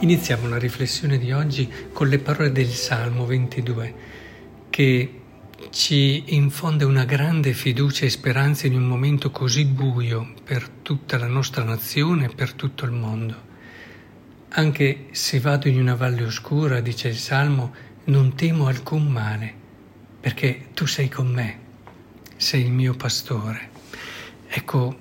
Iniziamo la riflessione di oggi con le parole del Salmo 22 che ci infonde una grande fiducia e speranza in un momento così buio per tutta la nostra nazione e per tutto il mondo. Anche se vado in una valle oscura, dice il Salmo, non temo alcun male, perché tu sei con me, sei il mio pastore. Ecco,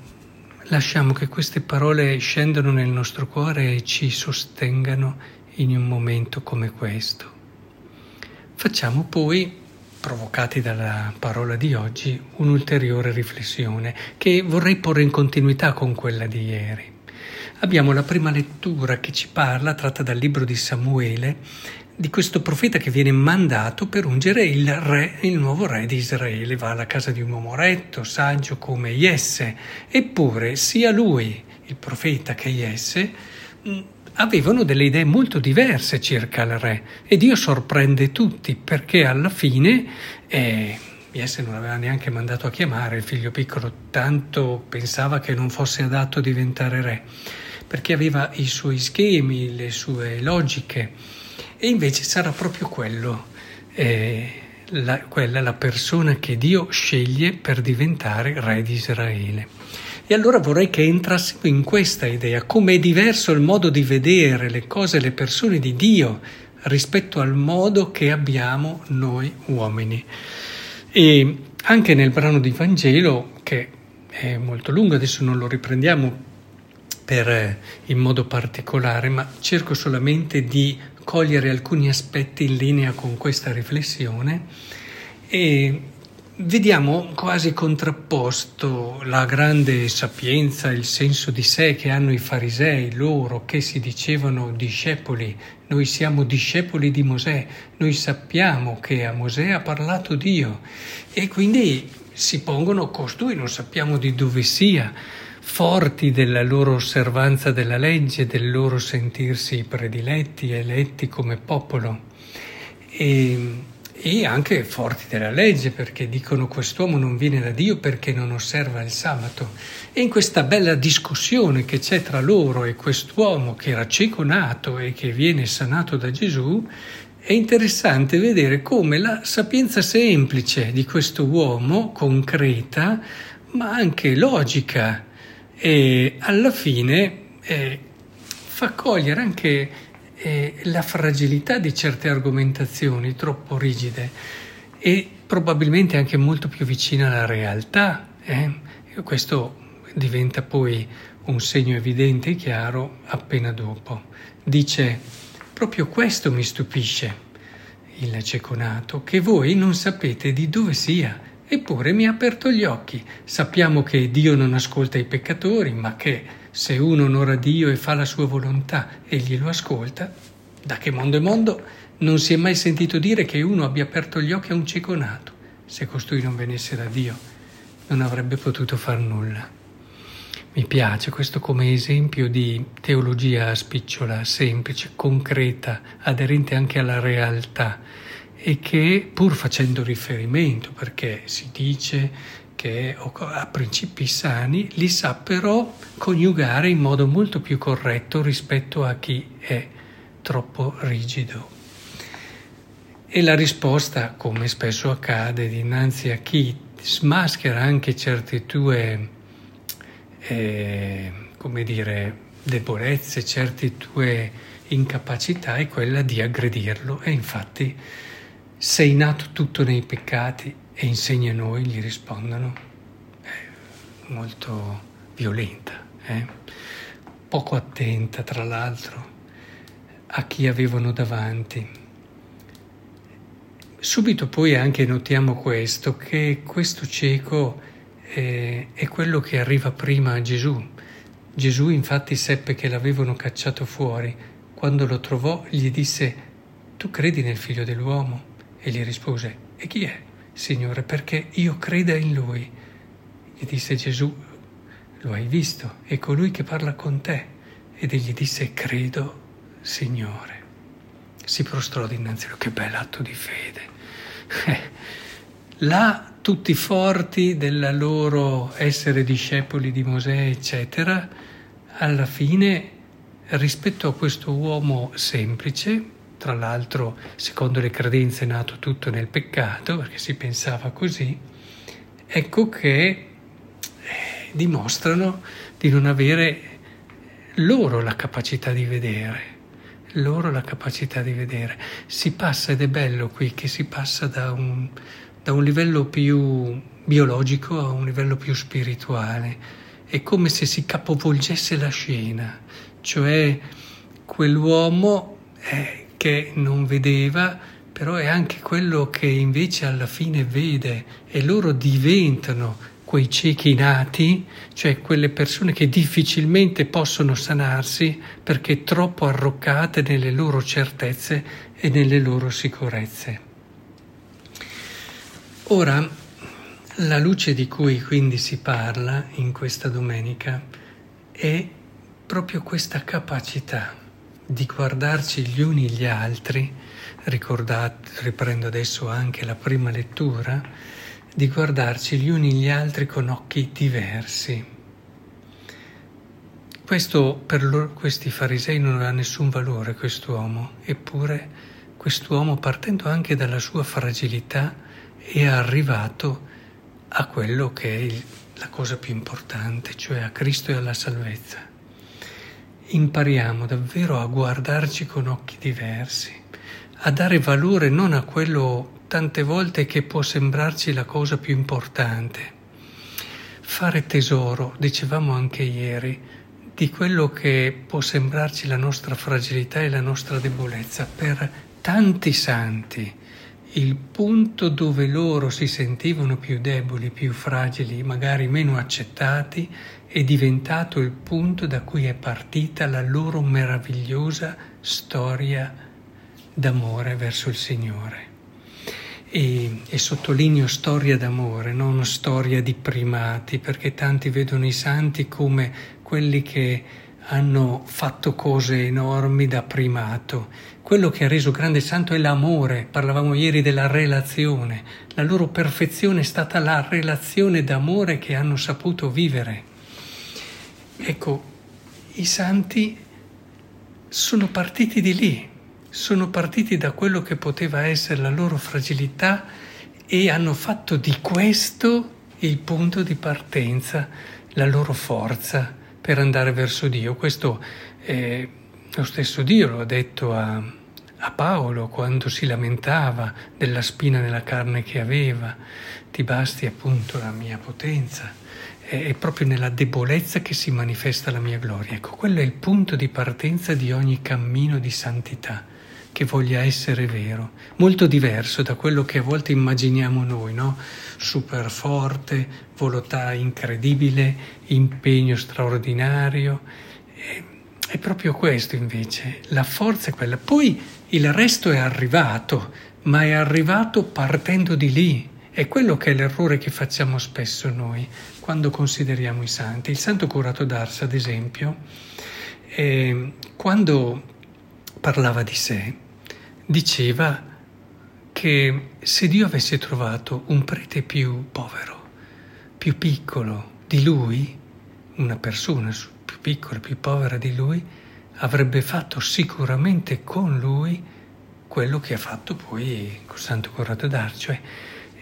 lasciamo che queste parole scendano nel nostro cuore e ci sostengano in un momento come questo. Facciamo poi, provocati dalla parola di oggi, un'ulteriore riflessione che vorrei porre in continuità con quella di ieri. Abbiamo la prima lettura che ci parla, tratta dal libro di Samuele, di questo profeta che viene mandato per ungere il re, il nuovo re di Israele. Va alla casa di un uomo retto, saggio come Jesse. Eppure sia lui, il profeta, che Jesse mm, avevano delle idee molto diverse circa il re e Dio sorprende tutti perché alla fine eh, Jesse non aveva neanche mandato a chiamare il figlio piccolo, tanto pensava che non fosse adatto a diventare re, perché aveva i suoi schemi, le sue logiche e invece sarà proprio quello, eh, la, quella la persona che Dio sceglie per diventare re di Israele. E allora vorrei che entrassimo in questa idea, come è diverso il modo di vedere le cose le persone di Dio rispetto al modo che abbiamo noi uomini. E anche nel brano di Vangelo, che è molto lungo, adesso non lo riprendiamo per, eh, in modo particolare, ma cerco solamente di cogliere alcuni aspetti in linea con questa riflessione e vediamo quasi contrapposto la grande sapienza, il senso di sé che hanno i farisei, loro che si dicevano discepoli. Noi siamo discepoli di Mosè, noi sappiamo che a Mosè ha parlato Dio e quindi si pongono costui, non sappiamo di dove sia forti della loro osservanza della legge, del loro sentirsi prediletti, eletti come popolo e, e, anche forti della legge perché dicono quest'uomo non viene da Dio perché non osserva il sabato. E in questa bella discussione che c'è tra loro e quest'uomo che era cieco nato e che viene sanato da Gesù, è interessante vedere come la sapienza semplice di questo uomo, concreta, ma anche logica, e alla fine eh, fa cogliere anche eh, la fragilità di certe argomentazioni troppo rigide e probabilmente anche molto più vicina alla realtà. Eh? questo diventa poi un segno evidente e chiaro appena dopo. Dice, proprio questo mi stupisce, il ceconato, che voi non sapete di dove sia Eppure mi ha aperto gli occhi. Sappiamo che Dio non ascolta i peccatori, ma che se uno onora Dio e fa la sua volontà, egli lo ascolta. Da che mondo è mondo non si è mai sentito dire che uno abbia aperto gli occhi a un cieco nato. Se costui non venisse da Dio, non avrebbe potuto far nulla. Mi piace questo come esempio di teologia spicciola, semplice, concreta, aderente anche alla realtà e che pur facendo riferimento, perché si dice che ha principi sani, li sa però coniugare in modo molto più corretto rispetto a chi è troppo rigido. E la risposta, come spesso accade dinanzi a chi smaschera anche certe tue, eh, come dire, debolezze, certe tue incapacità, è quella di aggredirlo e infatti sei nato tutto nei peccati e insegna a noi, gli rispondono, è molto violenta, eh? poco attenta tra l'altro a chi avevano davanti. Subito poi anche notiamo questo, che questo cieco eh, è quello che arriva prima a Gesù. Gesù infatti seppe che l'avevano cacciato fuori. Quando lo trovò gli disse, tu credi nel figlio dell'uomo? E gli rispose, e chi è, Signore, perché io creda in lui? Gli disse Gesù, lo hai visto, è colui che parla con te. Ed egli disse, credo, Signore. Si prostrò dinanzi a lui, che bel atto di fede. Eh, là tutti forti del loro essere discepoli di Mosè, eccetera, alla fine rispetto a questo uomo semplice, tra l'altro secondo le credenze è nato tutto nel peccato, perché si pensava così, ecco che eh, dimostrano di non avere loro la capacità di vedere loro la capacità di vedere. Si passa, ed è bello qui, che si passa da un, da un livello più biologico a un livello più spirituale. È come se si capovolgesse la scena, cioè quell'uomo eh, che non vedeva, però è anche quello che invece alla fine vede e loro diventano quei ciechi nati, cioè quelle persone che difficilmente possono sanarsi perché troppo arroccate nelle loro certezze e nelle loro sicurezze. Ora, la luce di cui quindi si parla in questa domenica è proprio questa capacità di guardarci gli uni gli altri, ricordate, riprendo adesso anche la prima lettura, di guardarci gli uni gli altri con occhi diversi. Questo per loro, questi farisei non aveva nessun valore, quest'uomo, eppure quest'uomo, partendo anche dalla sua fragilità, è arrivato a quello che è il, la cosa più importante, cioè a Cristo e alla salvezza. Impariamo davvero a guardarci con occhi diversi, a dare valore non a quello tante volte che può sembrarci la cosa più importante. Fare tesoro, dicevamo anche ieri, di quello che può sembrarci la nostra fragilità e la nostra debolezza per tanti santi il punto dove loro si sentivano più deboli, più fragili, magari meno accettati, è diventato il punto da cui è partita la loro meravigliosa storia d'amore verso il Signore. E, e, sottolineo storia d'amore, non storia di primati, perché tanti vedono i santi come quelli che hanno fatto cose enormi da primato. Quello che ha reso grande santo è l'amore, parlavamo ieri della relazione, la loro perfezione è stata la relazione d'amore che hanno saputo vivere. Ecco, i santi sono partiti di lì, sono partiti da quello che poteva essere la loro fragilità e hanno fatto di questo il punto di partenza, la loro forza per andare verso Dio. Questo eh, lo stesso Dio lo ha detto a, a Paolo quando si lamentava della spina nella carne che aveva. Ti basti appunto la mia potenza. È proprio nella debolezza che si manifesta la mia gloria. Ecco, quello è il punto di partenza di ogni cammino di santità che voglia essere vero, molto diverso da quello che a volte immaginiamo noi, no? Super forte, volontà incredibile, impegno straordinario. È proprio questo invece, la forza è quella. Poi il resto è arrivato, ma è arrivato partendo di lì. È quello che è l'errore che facciamo spesso noi quando consideriamo i santi. Il santo curato d'Ars, ad esempio, eh, quando parlava di sé, diceva che se Dio avesse trovato un prete più povero, più piccolo di lui, una persona più piccola, più povera di lui, avrebbe fatto sicuramente con lui quello che ha fatto poi con Santo Corrado d'Ar.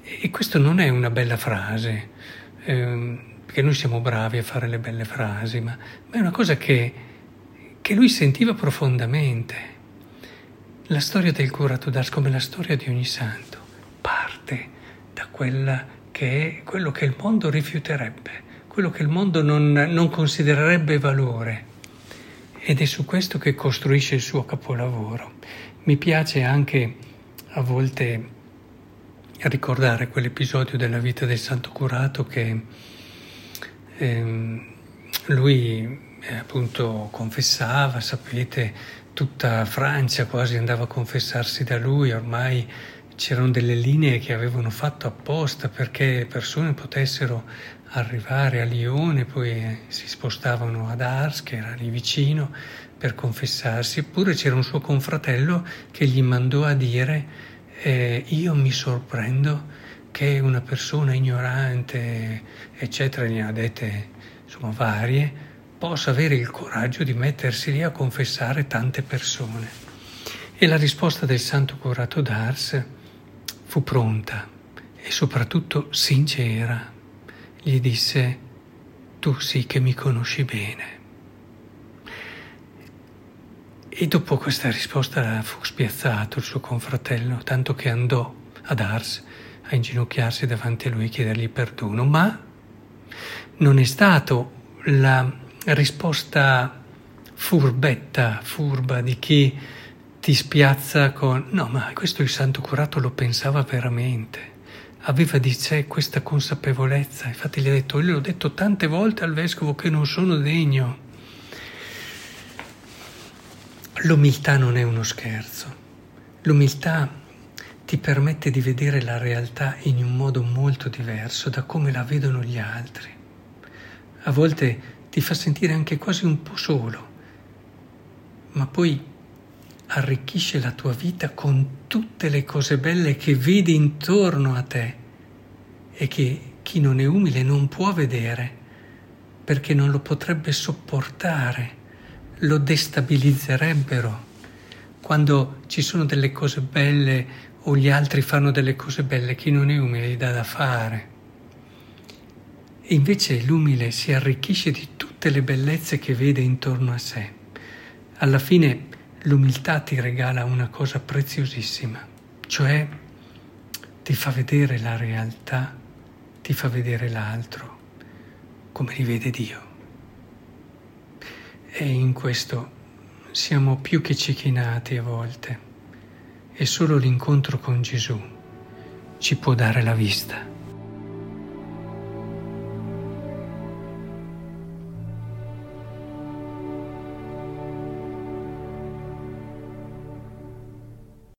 E questo non è una bella frase, ehm, perché noi siamo bravi a fare le belle frasi, ma, ma è una cosa che, che lui sentiva profondamente. La storia del curato d'Ars, come la storia di ogni santo, parte da quella che è quello che il mondo rifiuterebbe, quello che il mondo non, non considererebbe valore. Ed è su questo che costruisce il suo capolavoro. Mi piace anche a volte ricordare quell'episodio della vita del santo curato che ehm, lui eh, appunto confessava, sapete, tutta Francia quasi andava a confessarsi da lui, ormai c'erano delle linee che avevano fatto apposta perché persone potessero arrivare a Lione, poi si spostavano ad Ars, che era lì vicino, per confessarsi, eppure c'era un suo confratello che gli mandò a dire eh, io mi sorprendo che una persona ignorante, eccetera, ne ha dette insomma varie, possa avere il coraggio di mettersi lì a confessare tante persone. E la risposta del santo curato d'Ars fu pronta e soprattutto sincera. Gli disse, tu sì che mi conosci bene. E dopo questa risposta fu spiazzato il suo confratello, tanto che andò ad Ars a inginocchiarsi davanti a lui e chiedergli perdono, ma non è stato la risposta furbetta, furba di chi ti spiazza con no, ma questo il santo curato lo pensava veramente. Aveva di sé questa consapevolezza, infatti gli ha detto, io l'ho detto tante volte al vescovo che non sono degno. L'umiltà non è uno scherzo. L'umiltà ti permette di vedere la realtà in un modo molto diverso da come la vedono gli altri. A volte ti fa sentire anche quasi un po' solo, ma poi arricchisce la tua vita con tutte le cose belle che vedi intorno a te e che chi non è umile non può vedere perché non lo potrebbe sopportare, lo destabilizzerebbero. Quando ci sono delle cose belle o gli altri fanno delle cose belle, chi non è umile gli dà da fare. E invece l'umile si arricchisce di tutte le bellezze che vede intorno a sé. Alla fine l'umiltà ti regala una cosa preziosissima, cioè ti fa vedere la realtà, ti fa vedere l'altro, come li vede Dio. E in questo siamo più che cecchinati a volte e solo l'incontro con Gesù ci può dare la vista.